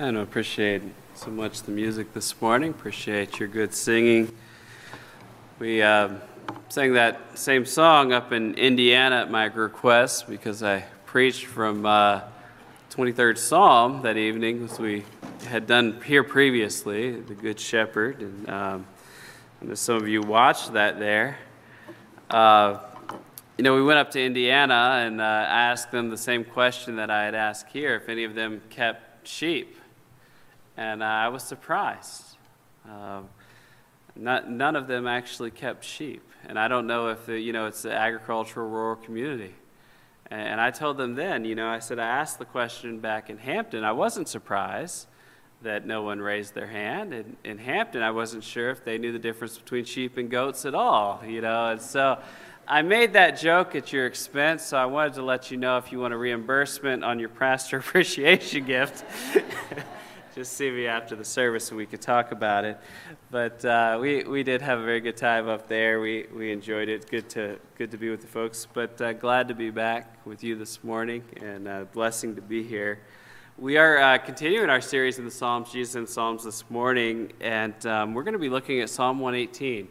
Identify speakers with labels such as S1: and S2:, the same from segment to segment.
S1: I appreciate so much the music this morning. Appreciate your good singing. We uh, sang that same song up in Indiana at my request because I preached from uh, 23rd Psalm that evening, as we had done here previously, the Good Shepherd. And, um, some of you watched that there. Uh, you know, we went up to Indiana and uh, asked them the same question that I had asked here if any of them kept sheep and uh, I was surprised. Uh, not, none of them actually kept sheep, and I don't know if the, you know it's the agricultural rural community. And, and I told them then, you know, I said I asked the question back in Hampton. I wasn't surprised that no one raised their hand. In, in Hampton, I wasn't sure if they knew the difference between sheep and goats at all, you know, and so. I made that joke at your expense, so I wanted to let you know if you want a reimbursement on your pastor appreciation gift. just see me after the service and we could talk about it. But uh, we, we did have a very good time up there. We, we enjoyed it. Good to, good to be with the folks. But uh, glad to be back with you this morning and uh, blessing to be here. We are uh, continuing our series in the Psalms, Jesus in Psalms this morning, and um, we're going to be looking at Psalm 118.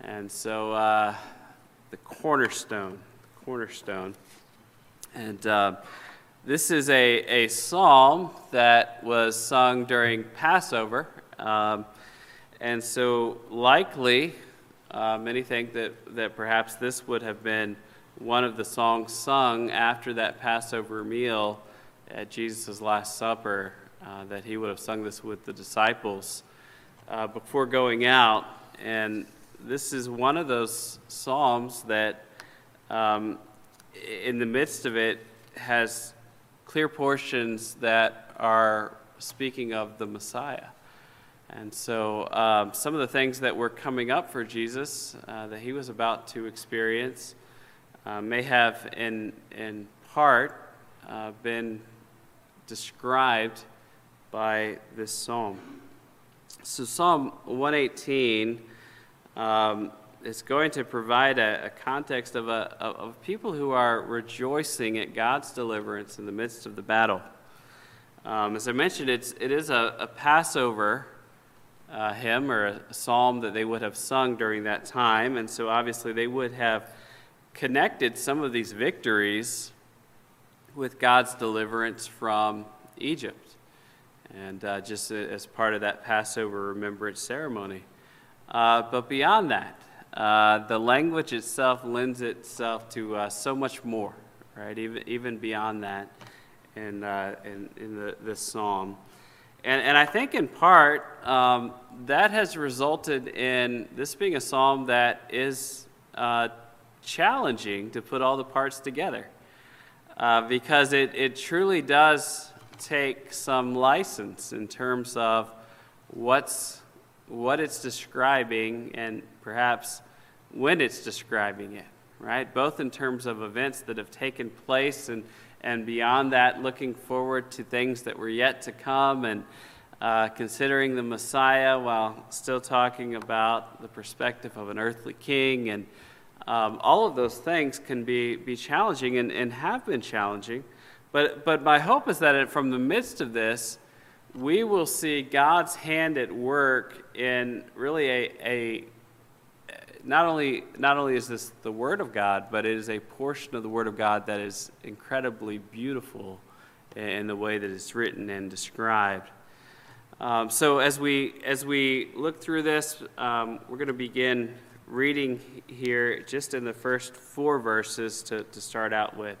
S1: And so uh, the cornerstone, cornerstone. And uh, this is a, a psalm that was sung during Passover. Um, and so, likely, uh, many think that, that perhaps this would have been one of the songs sung after that Passover meal at Jesus' Last Supper, uh, that he would have sung this with the disciples uh, before going out. And this is one of those psalms that, um, in the midst of it, has clear portions that are speaking of the Messiah. And so, um, some of the things that were coming up for Jesus uh, that he was about to experience uh, may have, in, in part, uh, been described by this psalm. So, Psalm 118 um, is going to provide a, a context of, a, of people who are rejoicing at God's deliverance in the midst of the battle. Um, as I mentioned, it's, it is a, a Passover uh, hymn or a psalm that they would have sung during that time, and so obviously they would have connected some of these victories with God's deliverance from Egypt, and uh, just as part of that Passover remembrance ceremony. Uh, but beyond that, uh, the language itself lends itself to uh, so much more, right? Even, even beyond that in, uh, in, in the, this psalm. And, and I think in part um, that has resulted in this being a psalm that is uh, challenging to put all the parts together uh, because it, it truly does take some license in terms of what's what it's describing and perhaps when it's describing it, right? Both in terms of events that have taken place and, and beyond that, looking forward to things that were yet to come and uh, considering the Messiah while still talking about the perspective of an earthly king. And um, all of those things can be, be challenging and, and have been challenging. But, but my hope is that from the midst of this, we will see God's hand at work in really a, a not only, not only is this the Word of God, but it is a portion of the Word of God that is incredibly beautiful in the way that it's written and described. Um, so as we as we look through this, um, we're going to begin reading here just in the first four verses to, to start out with.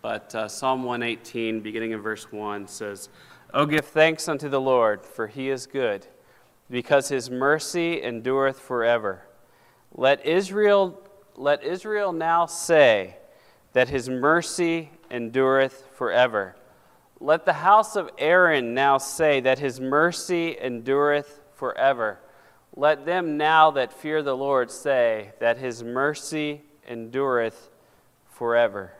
S1: But uh, Psalm 118, beginning in verse 1, says, "Oh, give thanks unto the Lord, for he is good, because his mercy endureth forever." Let Israel, let Israel now say that his mercy endureth forever. Let the house of Aaron now say that his mercy endureth forever. Let them now that fear the Lord say that his mercy endureth forever.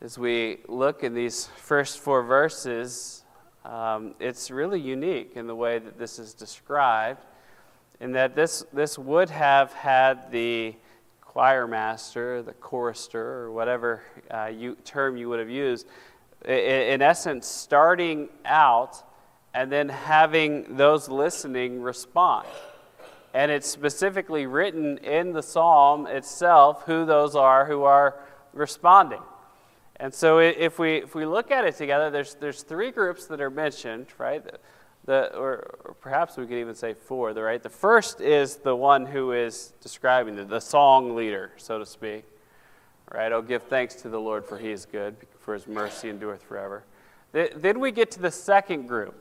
S1: As we look in these first four verses, um, it's really unique in the way that this is described in that this, this would have had the choir master, the chorister, or whatever uh, you, term you would have used, in essence, starting out and then having those listening respond. And it's specifically written in the psalm itself who those are who are responding. And so if we, if we look at it together, there's, there's three groups that are mentioned, right? The, the, or, or perhaps we could even say four, the, right? The first is the one who is describing the, the song leader, so to speak. Right? Oh, give thanks to the Lord, for he is good, for his mercy endureth forever. Then we get to the second group.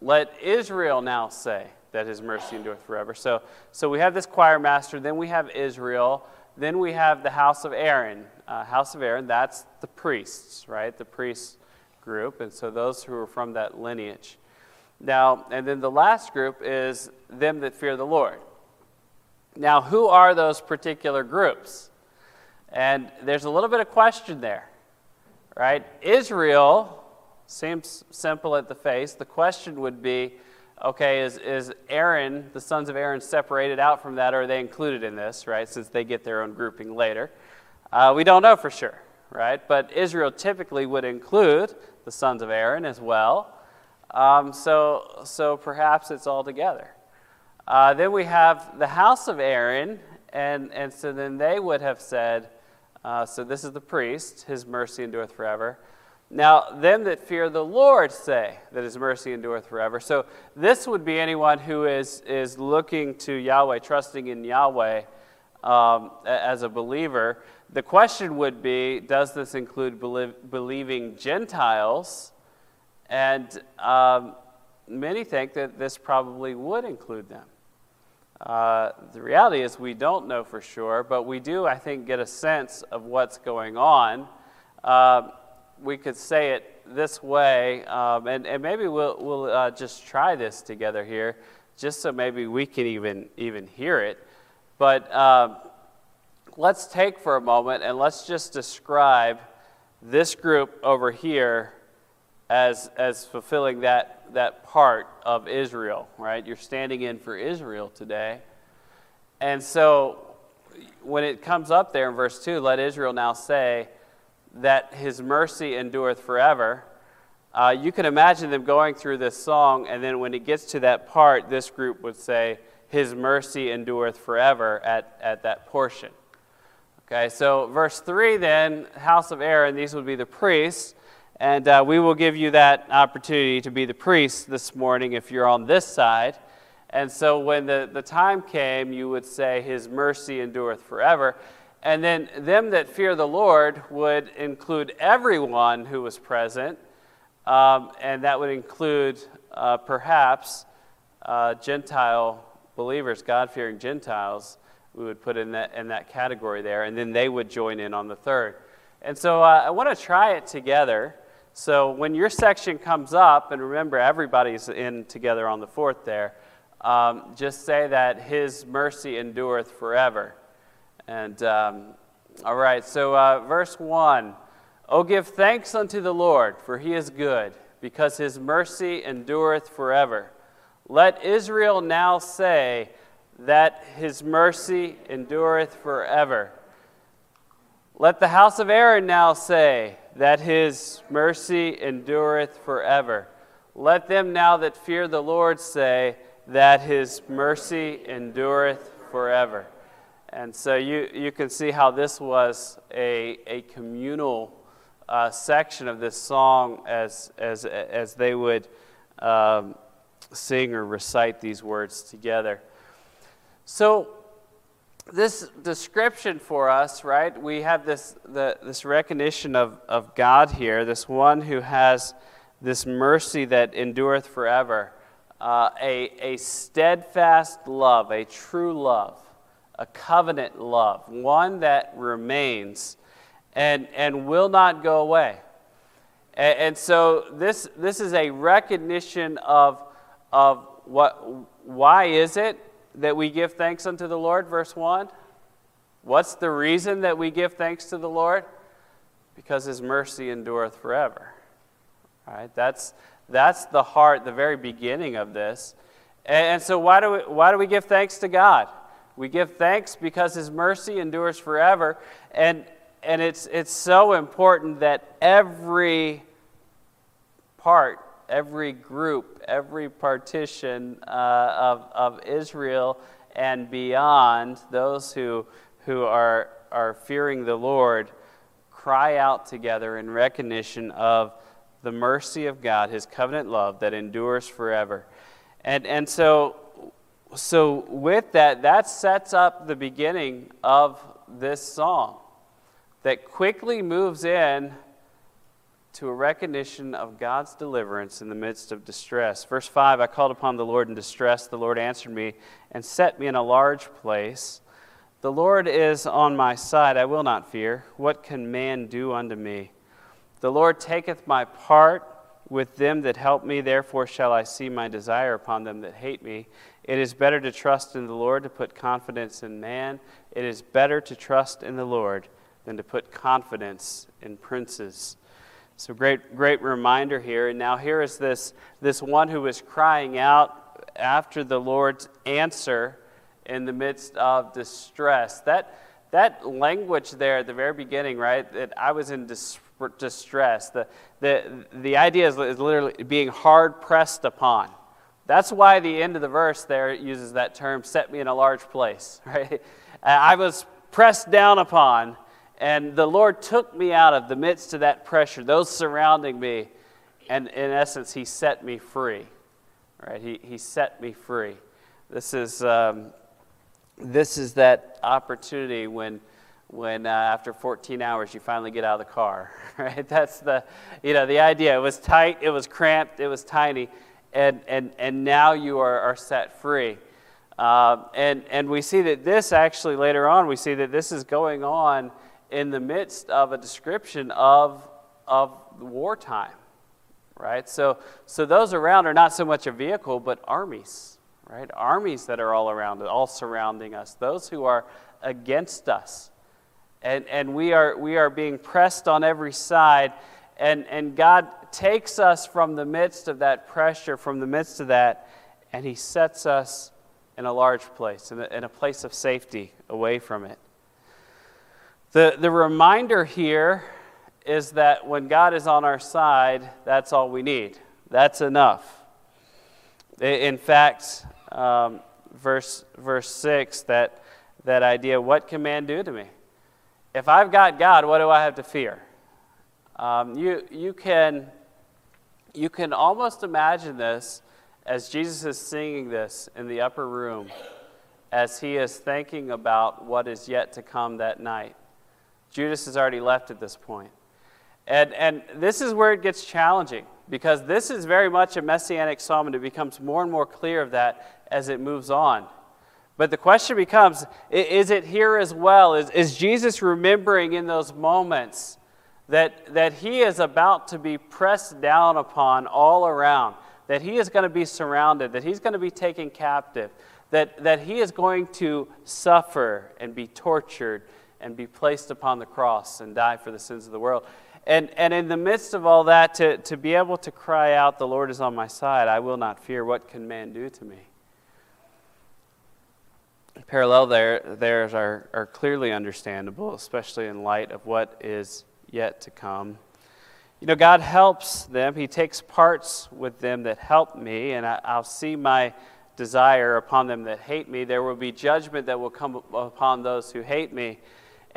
S1: Let Israel now say that his mercy endureth forever. So, so we have this choir master, then we have Israel, then we have the house of Aaron. Uh, house of Aaron, that's the priests, right? The priest group. And so those who are from that lineage. Now, and then the last group is them that fear the Lord. Now, who are those particular groups? And there's a little bit of question there, right? Israel seems simple at the face. The question would be okay, is, is Aaron, the sons of Aaron, separated out from that, or are they included in this, right, since they get their own grouping later? Uh, we don't know for sure, right? But Israel typically would include the sons of Aaron as well. Um, so, so perhaps it's all together. Uh, then we have the house of Aaron, and, and so then they would have said, uh, so this is the priest, his mercy endureth forever. Now, them that fear the Lord say that his mercy endureth forever. So, this would be anyone who is, is looking to Yahweh, trusting in Yahweh um, as a believer. The question would be does this include believing Gentiles? And um, many think that this probably would include them. Uh, the reality is, we don't know for sure, but we do, I think, get a sense of what's going on. Uh, we could say it this way, um, and, and maybe we'll, we'll uh, just try this together here, just so maybe we can even, even hear it. But um, let's take for a moment and let's just describe this group over here as, as fulfilling that, that part of Israel, right? You're standing in for Israel today. And so when it comes up there in verse 2, let Israel now say, that his mercy endureth forever. Uh, you can imagine them going through this song, and then when it gets to that part, this group would say, His mercy endureth forever at, at that portion. Okay, so verse 3 then, house of Aaron, these would be the priests, and uh, we will give you that opportunity to be the priest this morning if you're on this side. And so when the, the time came, you would say, His mercy endureth forever. And then them that fear the Lord would include everyone who was present, um, and that would include uh, perhaps uh, Gentile believers, God fearing Gentiles, we would put in that, in that category there, and then they would join in on the third. And so uh, I want to try it together. So when your section comes up, and remember everybody's in together on the fourth there, um, just say that His mercy endureth forever. And um, all right, so uh, verse 1 Oh, give thanks unto the Lord, for he is good, because his mercy endureth forever. Let Israel now say that his mercy endureth forever. Let the house of Aaron now say that his mercy endureth forever. Let them now that fear the Lord say that his mercy endureth forever. And so you, you can see how this was a, a communal uh, section of this song as, as, as they would um, sing or recite these words together. So, this description for us, right? We have this, the, this recognition of, of God here, this one who has this mercy that endureth forever, uh, a, a steadfast love, a true love a covenant love, one that remains and, and will not go away. And, and so this, this is a recognition of, of what, why is it that we give thanks unto the Lord, verse 1? What's the reason that we give thanks to the Lord? Because his mercy endureth forever. Right? That's, that's the heart, the very beginning of this. And, and so, why do, we, why do we give thanks to God? We give thanks because His mercy endures forever. And, and it's, it's so important that every part, every group, every partition uh, of, of Israel and beyond, those who, who are, are fearing the Lord, cry out together in recognition of the mercy of God, his covenant love that endures forever. And, and so, so, with that, that sets up the beginning of this song that quickly moves in to a recognition of God's deliverance in the midst of distress. Verse 5 I called upon the Lord in distress. The Lord answered me and set me in a large place. The Lord is on my side. I will not fear. What can man do unto me? The Lord taketh my part with them that help me. Therefore shall I see my desire upon them that hate me. It is better to trust in the Lord to put confidence in man. It is better to trust in the Lord than to put confidence in princes. So great, great reminder here. And now here is this, this one who is crying out after the Lord's answer in the midst of distress. That, that language there at the very beginning, right, that I was in dis- distress, the, the, the idea is, is literally being hard pressed upon. That's why the end of the verse there uses that term, set me in a large place, right? I was pressed down upon, and the Lord took me out of the midst of that pressure, those surrounding me, and in essence, He set me free, right? He, he set me free. This is, um, this is that opportunity when, when uh, after 14 hours you finally get out of the car, right? That's the, you know, the idea. It was tight, it was cramped, it was tiny, and, and, and now you are, are set free. Uh, and, and we see that this actually later on, we see that this is going on in the midst of a description of, of wartime, right? So, so those around are not so much a vehicle, but armies right? Armies that are all around all surrounding us, those who are against us. And, and we, are, we are being pressed on every side. And, and God takes us from the midst of that pressure, from the midst of that, and He sets us in a large place, in a, in a place of safety away from it. The, the reminder here is that when God is on our side, that's all we need. That's enough. In fact, um, verse, verse 6, that, that idea what can man do to me? If I've got God, what do I have to fear? Um, you, you, can, you can almost imagine this as Jesus is singing this in the upper room, as he is thinking about what is yet to come that night. Judas has already left at this point. And, and this is where it gets challenging because this is very much a messianic psalm, and it becomes more and more clear of that as it moves on. But the question becomes is it here as well? Is, is Jesus remembering in those moments that, that he is about to be pressed down upon all around, that he is going to be surrounded, that he's going to be taken captive, that, that he is going to suffer and be tortured and be placed upon the cross and die for the sins of the world? And, and in the midst of all that, to, to be able to cry out, The Lord is on my side, I will not fear. What can man do to me? parallel there, there's are, are clearly understandable, especially in light of what is yet to come. You know, God helps them. He takes parts with them that help me, and I, I'll see my desire upon them that hate me. There will be judgment that will come upon those who hate me.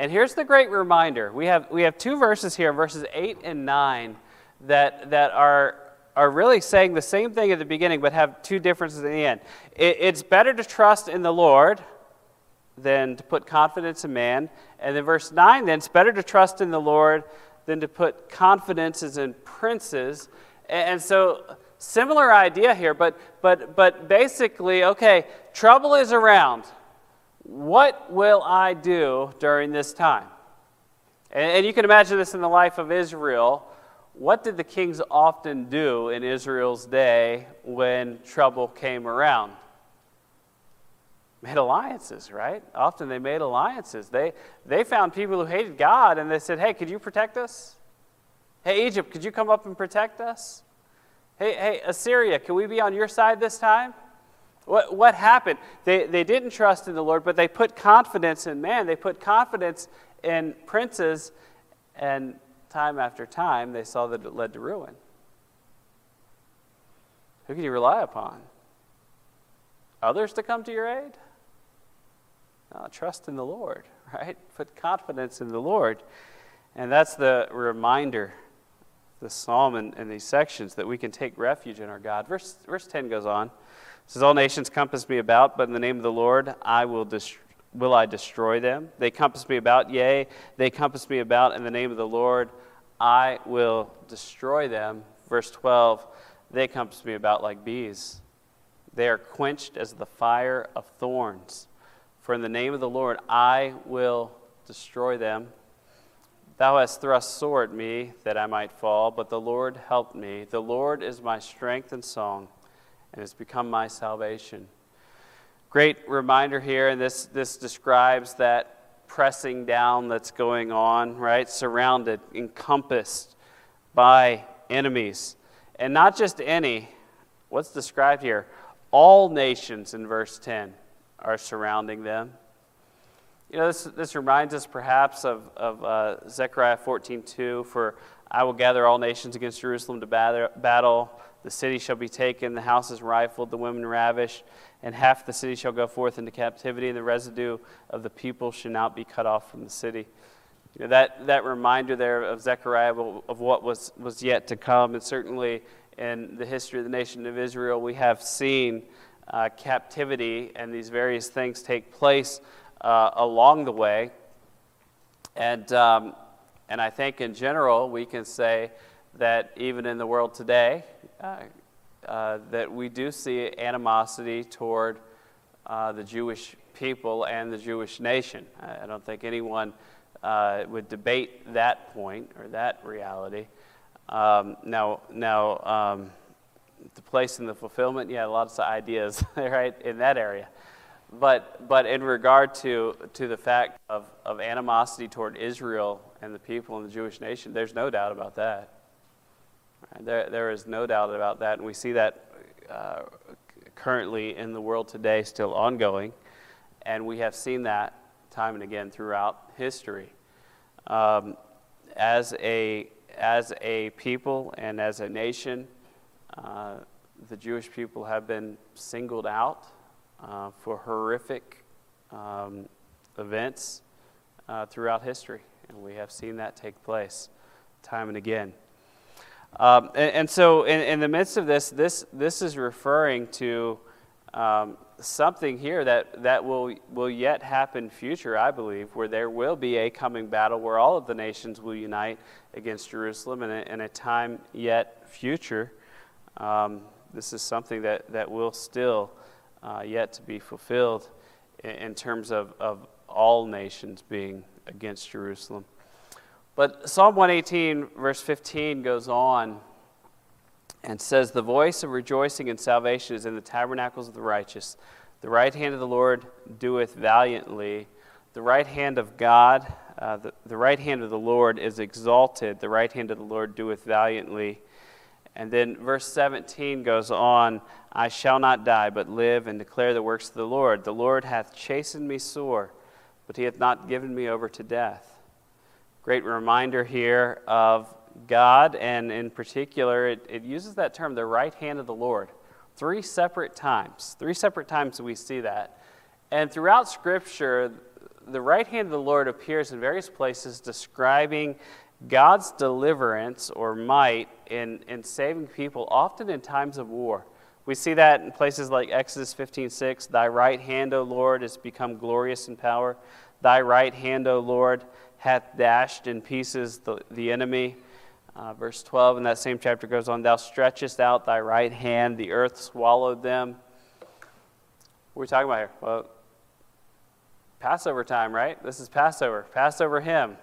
S1: And here's the great reminder we have, we have two verses here, verses 8 and 9, that, that are, are really saying the same thing at the beginning, but have two differences in the end. It, it's better to trust in the Lord than to put confidence in man. And then verse 9, then it's better to trust in the Lord than to put confidences in princes. And so similar idea here, but but but basically, okay, trouble is around. What will I do during this time? And, and you can imagine this in the life of Israel. What did the kings often do in Israel's day when trouble came around? made alliances, right? Often they made alliances. They, they found people who hated God and they said, hey, could you protect us? Hey, Egypt, could you come up and protect us? Hey, hey, Assyria, can we be on your side this time? What, what happened? They, they didn't trust in the Lord, but they put confidence in man. They put confidence in princes, and time after time, they saw that it led to ruin. Who can you rely upon? Others to come to your aid? Uh, trust in the Lord, right? Put confidence in the Lord. And that's the reminder, the psalm and, and these sections, that we can take refuge in our God. Verse, verse 10 goes on. Says, All nations compass me about, but in the name of the Lord I will will I destroy them? They compass me about, yea, they compass me about in the name of the Lord. I will destroy them. Verse 12, they compass me about like bees. They are quenched as the fire of thorns. For in the name of the Lord I will destroy them. Thou hast thrust sore at me that I might fall, but the Lord helped me. The Lord is my strength and song, and has become my salvation. Great reminder here, and this, this describes that pressing down that's going on, right? Surrounded, encompassed by enemies. And not just any, what's described here? All nations in verse 10 are surrounding them. You know, this, this reminds us perhaps of, of uh, Zechariah 14:2, for I will gather all nations against Jerusalem to battle. The city shall be taken, the houses rifled, the women ravished, and half the city shall go forth into captivity, and the residue of the people shall not be cut off from the city. You know, that, that reminder there of Zechariah of what was, was yet to come, and certainly in the history of the nation of Israel, we have seen uh, captivity and these various things take place uh, along the way. And, um, and I think in general, we can say that even in the world today, uh, that we do see animosity toward uh, the Jewish people and the Jewish nation. I, I don't think anyone uh, would debate that point or that reality. Um, now, now um, the place in the fulfillment, yeah, lots of ideas, right, in that area. But, but in regard to, to the fact of, of animosity toward Israel and the people and the Jewish nation, there's no doubt about that. There, there is no doubt about that, and we see that uh, currently in the world today, still ongoing, and we have seen that time and again throughout history. Um, as, a, as a people and as a nation, uh, the Jewish people have been singled out uh, for horrific um, events uh, throughout history, and we have seen that take place time and again. Um, and, and, so, in, in, the midst of this, this, this is referring to um, something here that, that will, will yet happen future, I believe, where there will be a coming battle where all of the nations will unite against Jerusalem in a, in a time yet future. Um, this is something that, that will still uh, yet to be fulfilled in, in terms of, of all nations being against Jerusalem. But Psalm 118, verse 15, goes on and says, The voice of rejoicing and salvation is in the tabernacles of the righteous. The right hand of the Lord doeth valiantly. The right hand of God, uh, the, the right hand of the Lord is exalted. The right hand of the Lord doeth valiantly. And then verse 17 goes on I shall not die, but live and declare the works of the Lord. The Lord hath chastened me sore, but he hath not given me over to death. Great reminder here of God, and in particular, it, it uses that term, the right hand of the Lord. Three separate times. Three separate times we see that. And throughout Scripture, the right hand of the Lord appears in various places describing God's deliverance or might in, in saving people, often in times of war. We see that in places like Exodus 15:6, Thy right hand, O Lord, has become glorious in power. Thy right hand, O Lord, hath dashed in pieces the, the enemy. Uh, verse 12 in that same chapter goes on, Thou stretchest out thy right hand, the earth swallowed them. What are we talking about here? Well, Passover time, right? This is Passover. Passover hymn.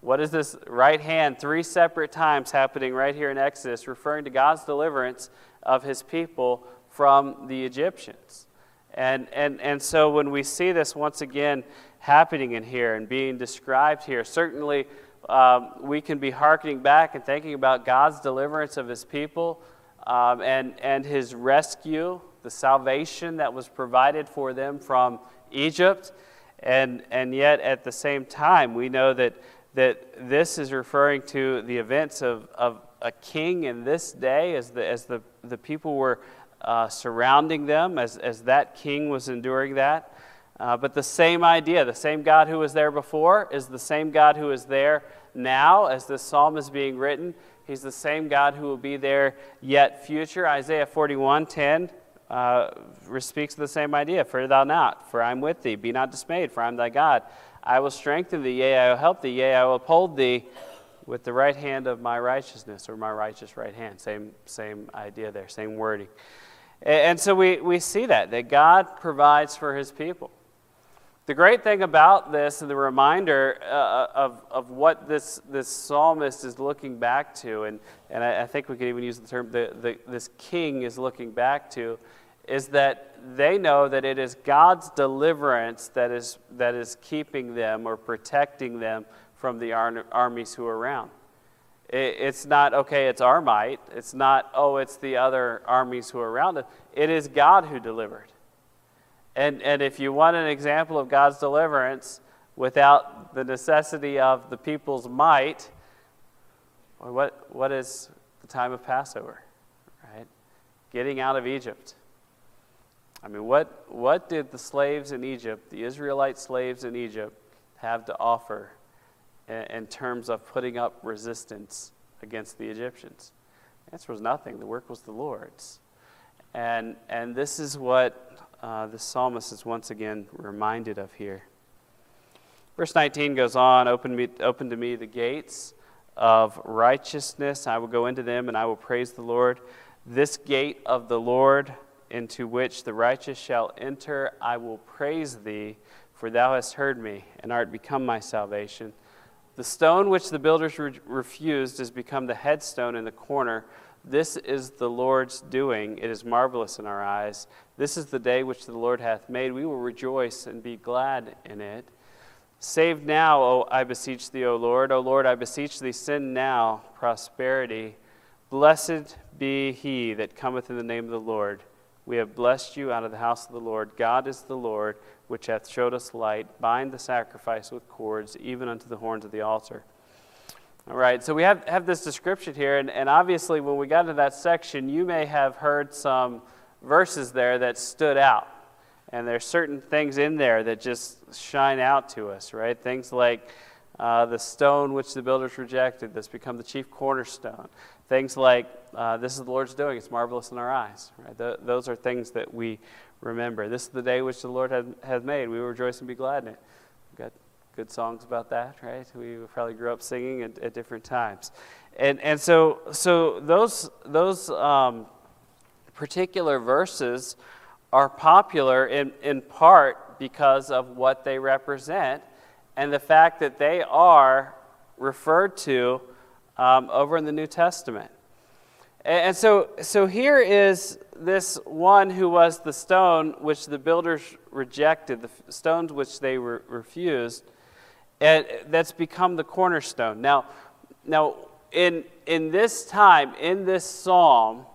S1: What is this right hand? Three separate times happening right here in Exodus, referring to God's deliverance of his people from the Egyptians. And, and, and so when we see this once again happening in here and being described here, certainly um, we can be hearkening back and thinking about God's deliverance of his people um, and, and his rescue, the salvation that was provided for them from Egypt. And, and yet, at the same time, we know that that this is referring to the events of, of a king in this day as the, as the, the people were uh, surrounding them as, as that king was enduring that. Uh, but the same idea, the same God who was there before, is the same God who is there now as this psalm is being written. He's the same God who will be there yet future. Isaiah 41 10 uh, speaks of the same idea Fear thou not, for I am with thee. Be not dismayed, for I am thy God. I will strengthen thee, yea, I will help thee, yea, I will uphold thee with the right hand of my righteousness, or my righteous right hand. Same, same idea there, same wording. And, and so we, we see that, that God provides for his people. The great thing about this and the reminder uh, of, of what this, this psalmist is looking back to, and, and I, I think we could even use the term the, the, this king is looking back to, is that they know that it is God's deliverance that is, that is keeping them or protecting them from the ar- armies who are around. It, it's not, okay, it's our might. It's not, oh, it's the other armies who are around us. It is God who delivered. And, and if you want an example of God's deliverance without the necessity of the people's might, what, what is the time of Passover, right? Getting out of Egypt. I mean, what, what did the slaves in Egypt, the Israelite slaves in Egypt, have to offer in, in terms of putting up resistance against the Egyptians? The answer was nothing. The work was the Lord's. And, and this is what uh, the psalmist is once again reminded of here. Verse 19 goes on open, me, open to me the gates of righteousness. I will go into them and I will praise the Lord. This gate of the Lord into which the righteous shall enter, I will praise thee, for thou hast heard me and art become my salvation. The stone which the builders re- refused has become the headstone in the corner. This is the Lord's doing. It is marvelous in our eyes. This is the day which the Lord hath made. We will rejoice and be glad in it. Save now, O I beseech thee, O Lord. O Lord, I beseech thee, send now prosperity. Blessed be he that cometh in the name of the Lord. We have blessed you out of the house of the Lord. God is the Lord, which hath showed us light. Bind the sacrifice with cords, even unto the horns of the altar. All right, so we have, have this description here, and, and obviously when we got to that section, you may have heard some verses there that stood out. And there's certain things in there that just shine out to us, right? Things like uh, the stone which the builders rejected, that's become the chief cornerstone. Things like, uh, this is the Lord's doing, it's marvelous in our eyes, right? Th- those are things that we remember. This is the day which the Lord has made. We will rejoice and be glad in it. We've got good songs about that, right? We probably grew up singing at, at different times. And, and so, so those, those um, particular verses are popular in, in part because of what they represent and the fact that they are referred to um, over in the New Testament. And, so, so here is this one who was the stone which the builders rejected, the stones which they re- refused and that's become the cornerstone. Now, now in, in this time, in this psalm,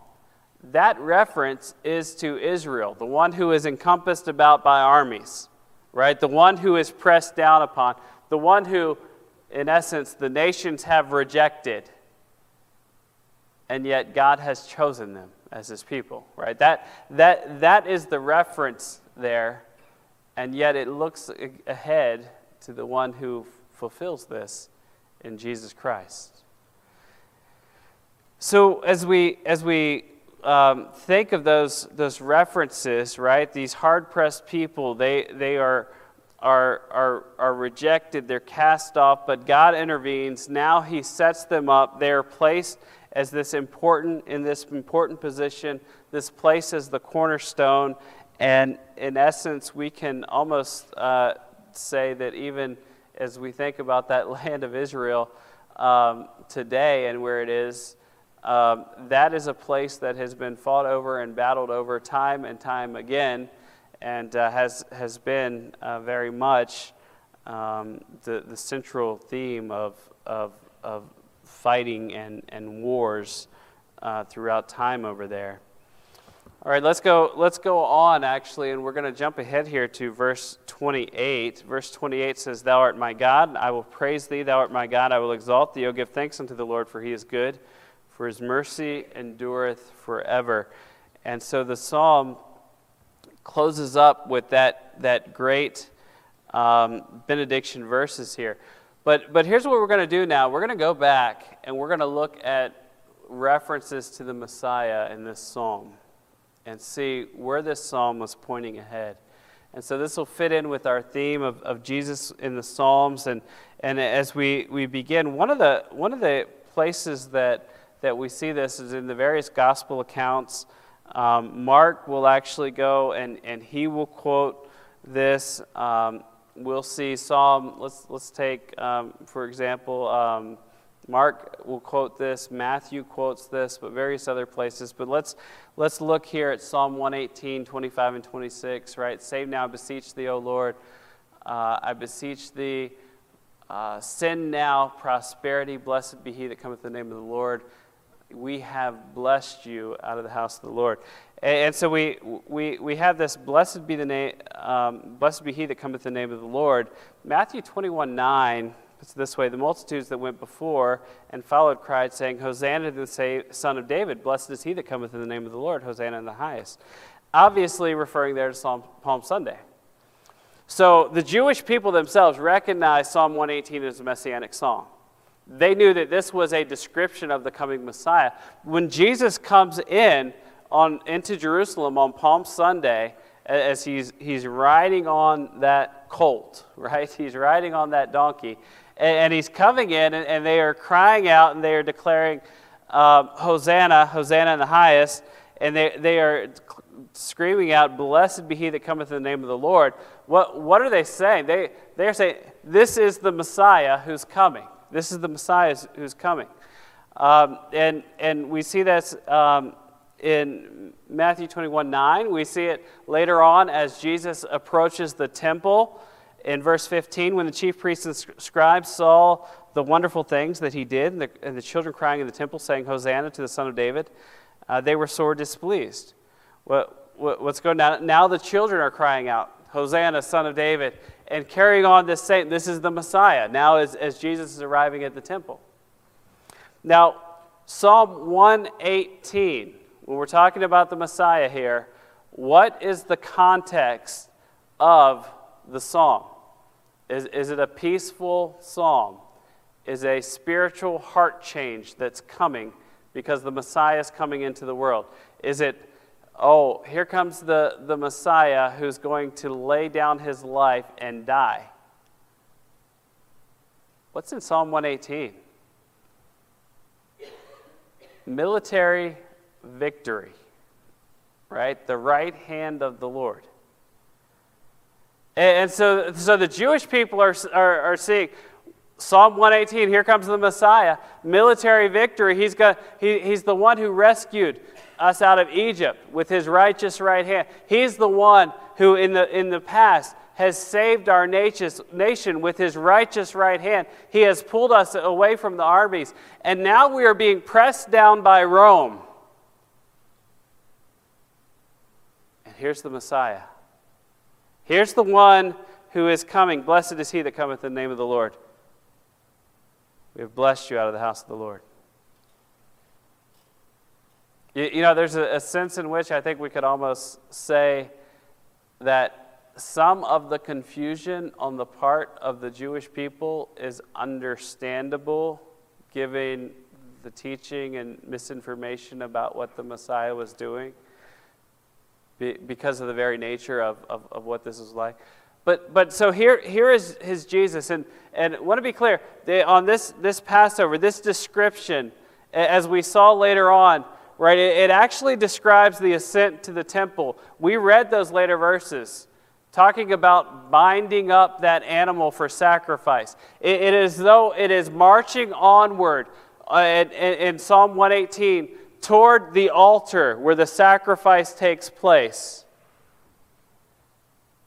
S1: that reference is to Israel, the one who is encompassed about by armies, right? The one who is pressed down upon, the one who, in essence, the nations have rejected, and yet God has chosen them as his people, right? That, that, that is the reference there, and yet it looks ahead to the one who fulfills this in Jesus Christ. So as we as we um, think of those those references, right? These hard pressed people, they they are are, are, are rejected, they're cast off, but God intervenes. Now He sets them up. They are placed as this important, in this important position, this place as the cornerstone. And in essence, we can almost uh, say that even as we think about that land of Israel um, today and where it is, um, that is a place that has been fought over and battled over time and time again and uh, has, has been uh, very much um, the, the central theme of, of, of fighting and, and wars uh, throughout time over there. All right, let's go, let's go on actually, and we're going to jump ahead here to verse 28. Verse 28 says, Thou art my God, I will praise thee. Thou art my God, I will exalt thee. O give thanks unto the Lord, for he is good, for his mercy endureth forever. And so the psalm closes up with that, that great um, benediction verses here. But, but here's what we're going to do now we're going to go back and we're going to look at references to the Messiah in this psalm and see where this psalm was pointing ahead. And so this will fit in with our theme of, of Jesus in the Psalms. And, and as we, we begin, one of the, one of the places that, that we see this is in the various gospel accounts. Um, Mark will actually go and, and he will quote this. Um, we'll see Psalm, let's, let's take, um, for example, um, Mark will quote this, Matthew quotes this, but various other places. But let's, let's look here at Psalm 118, 25, and 26, right? Save now, I beseech thee, O Lord. Uh, I beseech thee, uh, send now prosperity. Blessed be he that cometh in the name of the Lord. We have blessed you out of the house of the Lord. And, so we, we, we have this blessed be the name, um, blessed be he that cometh in the name of the Lord. Matthew 21, 9 it's this way the multitudes that went before and followed cried, saying, Hosanna to the Son of David. Blessed is he that cometh in the name of the Lord. Hosanna in the highest. Obviously, referring there to Psalm, Palm Sunday. So the Jewish people themselves recognized Psalm 118 as a messianic song. They knew that this was a description of the coming Messiah. When Jesus comes in on, into Jerusalem on Palm Sunday, as he's, he's riding on that colt, right? He's riding on that donkey and, he's coming in, and, and, they are crying out and they are declaring, um, Hosanna, Hosanna in the highest, and they, they are screaming out, Blessed be he that cometh in the name of the Lord. What, what are they saying? They, they are saying, This is the Messiah who's coming. This is the Messiah who's coming. Um, and, and we see this um, in Matthew 21 9. We see it later on as Jesus approaches the temple in verse 15, when the chief priests and scribes saw the wonderful things that he did, and the, and the children crying in the temple, saying, Hosanna to the Son of David, uh, they were sore displeased. What, what, what's going on? Now the children are crying out, Hosanna, Son of David, and carrying on this saying, This is the Messiah, now as, as Jesus is arriving at the temple. Now, Psalm 118, when we're talking about the Messiah here, what is the context of the psalm? Is, is it a peaceful psalm? Is a spiritual heart change that's coming because the Messiah is coming into the world? Is it, oh, here comes the, the Messiah who's going to lay down his life and die? What's in Psalm 118? Military victory, right? The right hand of the Lord. And, so, so the Jewish people are, are, are seeing Psalm 118, here comes the Messiah, military victory. He's, got, he, he's the one who rescued us out of Egypt with his righteous right hand. He's the one who, in the, in the past, has saved our nation with his righteous right hand. He has pulled us away from the armies. And now we are being pressed down by Rome. Here's the Messiah. Here's the one who is coming. Blessed is he that cometh in the name of the Lord. We have blessed you out of the house of the Lord. You, you know, there's a, a sense in which I think we could almost say that some of the confusion on the part of the Jewish people is understandable given the teaching and misinformation about what the Messiah was doing because of the very nature of, of, of what this is like. But, but so here, here is his Jesus. And, and I want to be clear they, on this, this Passover, this description, as we saw later on, right, it, it actually describes the ascent to the temple. We read those later verses talking about binding up that animal for sacrifice. it, it is though it is marching onward. Uh, in, in Psalm 118, toward the altar where the sacrifice takes place.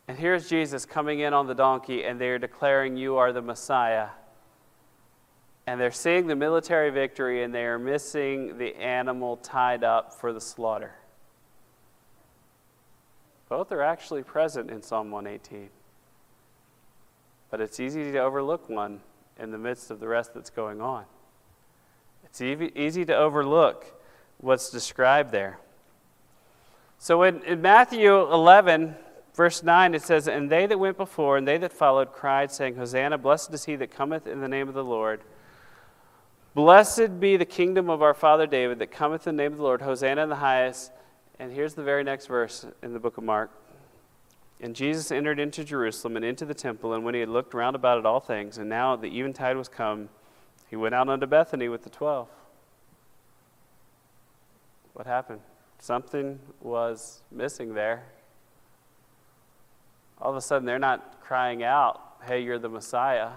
S1: And here's Jesus coming in on the donkey, and they're declaring, You are the Messiah. And they're seeing the military victory, and they are missing the animal tied up for the slaughter. Both are actually present in Psalm 118. But it's easy to overlook one in the midst of the rest that's going on. It's easy to overlook what's described there. So in, in Matthew 11, verse 9, it says, And they that went before and they that followed cried, saying, Hosanna, blessed is he that cometh in the name of the Lord. Blessed be the kingdom of our father David that cometh in the name of the Lord. Hosanna in the highest. And here's the very next verse in the book of Mark. And Jesus entered into Jerusalem and into the temple, and when he had looked round about at all things, and now the eventide was come, he went out unto Bethany with the twelve. What happened? Something was missing there. All of a sudden, they're not crying out, Hey, you're the Messiah.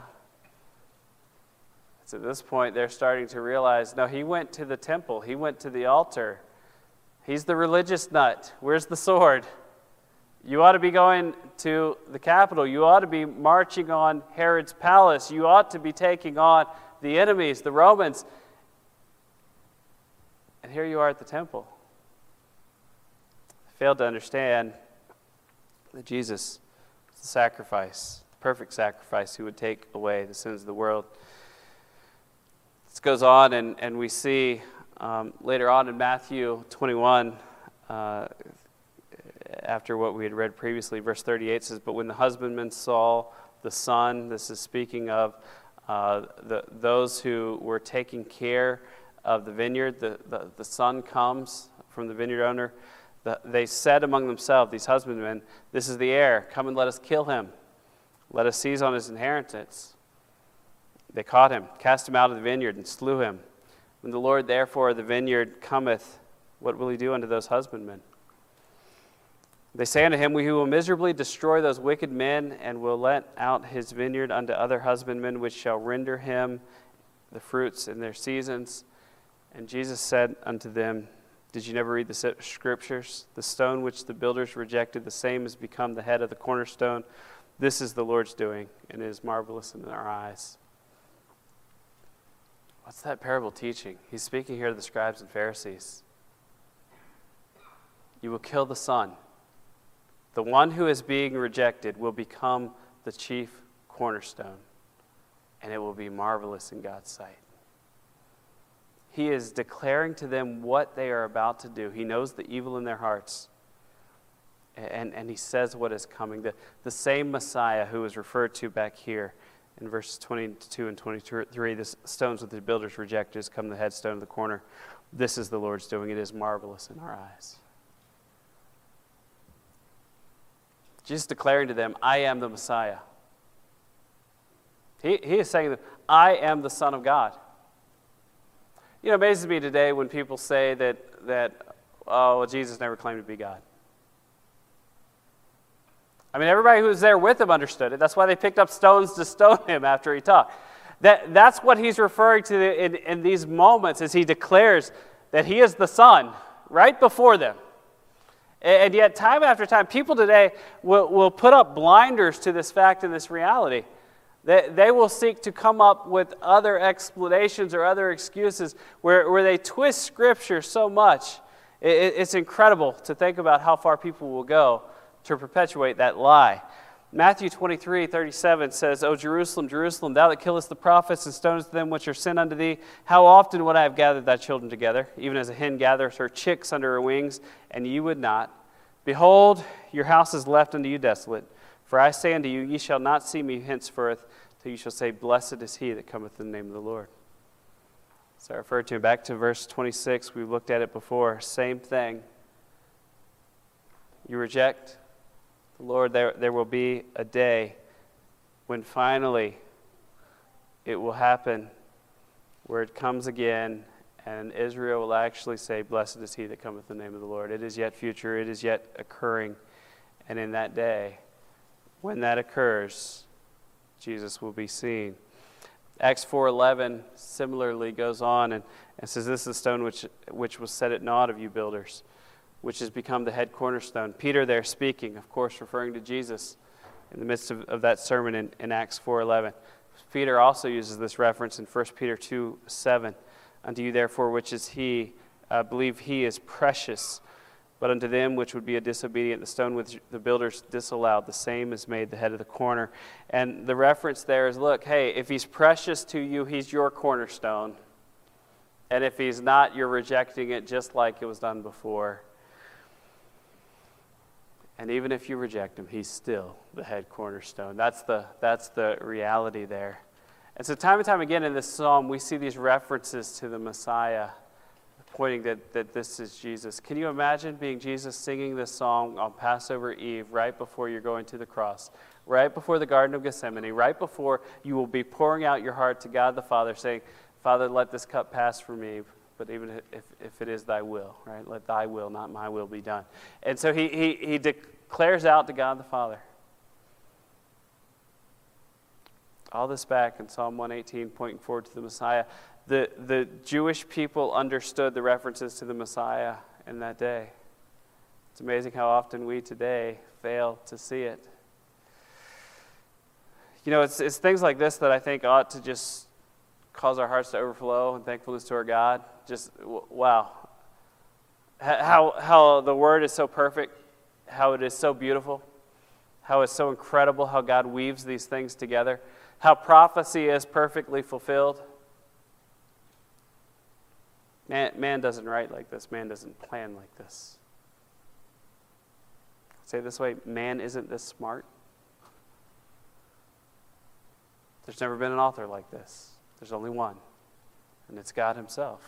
S1: It's at this point they're starting to realize no, he went to the temple, he went to the altar. He's the religious nut. Where's the sword? You ought to be going to the capital. You ought to be marching on Herod's palace. You ought to be taking on the enemies, the Romans. Here you are at the temple. I Failed to understand that Jesus was the sacrifice, the perfect sacrifice who would take away the sins of the world. This goes on, and, and we see um, later on in Matthew 21, uh, after what we had read previously, verse 38 says, But when the husbandman saw the son, this is speaking of uh, the, those who were taking care of the vineyard, the, the, the son comes from the vineyard owner. The, they said among themselves, these husbandmen, This is the heir. Come and let us kill him. Let us seize on his inheritance. They caught him, cast him out of the vineyard, and slew him. When the Lord therefore of the vineyard cometh, what will he do unto those husbandmen? They say unto him, We will miserably destroy those wicked men, and will let out his vineyard unto other husbandmen, which shall render him the fruits in their seasons. And Jesus said unto them, Did you never read the scriptures? The stone which the builders rejected, the same has become the head of the cornerstone. This is the Lord's doing, and it is marvelous in our eyes. What's that parable teaching? He's speaking here to the scribes and Pharisees. You will kill the Son. The one who is being rejected will become the chief cornerstone, and it will be marvelous in God's sight. He is declaring to them what they are about to do. He knows the evil in their hearts. And, and he says what is coming. The, the same Messiah who is referred to back here in verses 22 and 23, the stones that the builders rejected has come the headstone of the corner. This is the Lord's doing. It is marvelous in our eyes. Jesus declaring to them, I am the Messiah. He, he is saying I am the Son of God. You know, it amazes me today when people say that, that oh, well, Jesus never claimed to be God. I mean, everybody who was there with him understood it. That's why they picked up stones to stone him after he talked. That, that's what he's referring to in, in these moments as he declares that he is the Son right before them. And yet, time after time, people today will, will put up blinders to this fact and this reality. They, they will seek to come up with other explanations or other excuses where, where they twist Scripture so much. It, it's incredible to think about how far people will go to perpetuate that lie. Matthew 23, 37 says, O Jerusalem, Jerusalem, thou that killest the prophets and stonest them which are sent unto thee, how often would I have gathered thy children together, even as a hen gathers her chicks under her wings, and ye would not? Behold, your house is left unto you desolate. For I say unto you, ye shall not see me henceforth, you shall say, Blessed is he that cometh in the name of the Lord. So I referred to back to verse 26. We've looked at it before. Same thing. You reject the Lord, there, there will be a day when finally it will happen where it comes again and Israel will actually say, Blessed is he that cometh in the name of the Lord. It is yet future, it is yet occurring. And in that day, when that occurs, Jesus will be seen. Acts 4.11 similarly goes on and, and says, This is the stone which, which was set at naught of you builders which has become the head cornerstone. Peter there speaking, of course, referring to Jesus in the midst of, of that sermon in, in Acts 4.11. Peter also uses this reference in 1 Peter 2 7. Unto you, therefore, which is he, uh, believe he is precious. But unto them which would be a disobedient, the stone which the builders disallowed, the same is made the head of the corner. And the reference there is look, hey, if he's precious to you, he's your cornerstone. And if he's not, you're rejecting it just like it was done before. And even if you reject him, he's still the head cornerstone. That's the, that's the reality there. And so, time and time again in this psalm, we see these references to the Messiah, pointing that, that this is Jesus. Can you imagine being Jesus singing this song on Passover Eve right before you're going to the cross, right before the Garden of Gethsemane, right before you will be pouring out your heart to God the Father, saying, Father, let this cup pass from me, but even if, if it is thy will, right? Let thy will, not my will, be done. And so he, he, he declares out to God the Father. All this back in Psalm 118, pointing forward to the Messiah. The, the Jewish people understood the references to the Messiah in that day. It's amazing how often we today fail to see it. You know, it's, it's things like this that I think ought to just cause our hearts to overflow and thankfulness to our God. Just, wow. How, how the Word is so perfect, how it is so beautiful, how it's so incredible how God weaves these things together, how prophecy is perfectly fulfilled. Man, man doesn't write like this, man doesn't plan like this. Say this way man isn't this smart. There's never been an author like this. There's only one, and it's God Himself.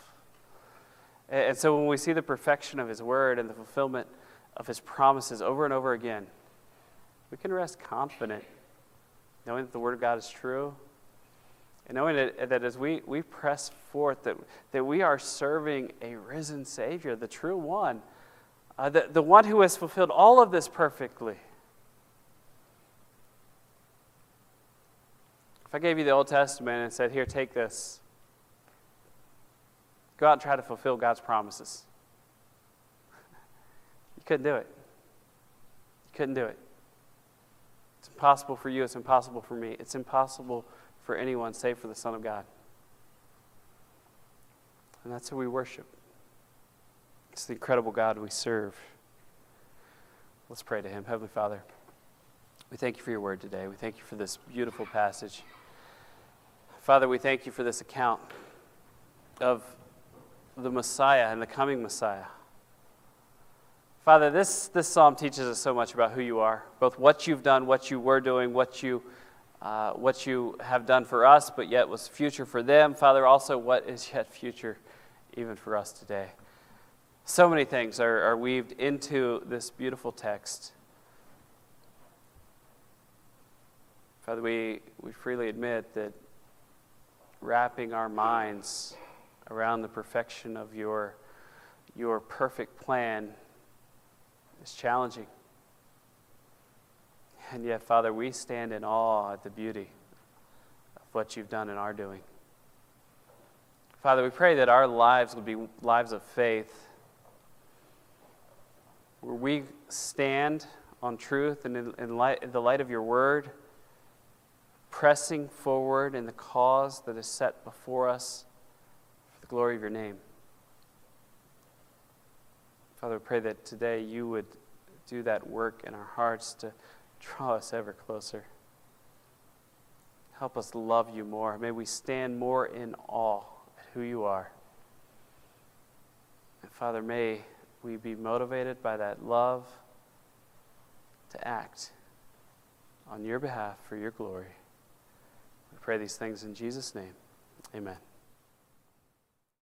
S1: And so when we see the perfection of His Word and the fulfillment of His promises over and over again, we can rest confident knowing that the Word of God is true, and knowing that, as we, we press forth, that, that we are serving a risen Savior, the true one, uh, the, the one who has fulfilled all of this perfectly. If I gave you the Old Testament and said, Here, take this, go out and try to fulfill God's promises, you couldn't do it. You couldn't do it. It's impossible for you, it's impossible for me, it's impossible for anyone save for the Son of God. And that's who we worship. It's the incredible God we serve. Let's pray to Him. Heavenly Father, we thank you for your word today. We thank you for this beautiful passage. Father, we thank you for this account of the Messiah and the coming Messiah. Father, this, this psalm teaches us so much about who you are, both what you've done, what you were doing, what you, uh, what you have done for us, but yet was future for them. Father, also what is yet future even for us today. So many things are, are weaved into this beautiful text. Father, we, we freely admit that wrapping our minds around the perfection of your, your perfect plan is challenging. And yet, Father, we stand in awe at the beauty of what you've done in our doing. Father, we pray that our lives will be lives of faith, where we stand on truth and in, in, light, in the light of your word pressing forward in the cause that is set before us for the glory of your name. Father, we pray that today you would do that work in our hearts to draw us ever closer. Help us love you more. May we stand more in awe at who you are. And Father, may we be motivated by that love to act on your behalf for your glory We pray these things in Jesus' name. Amen.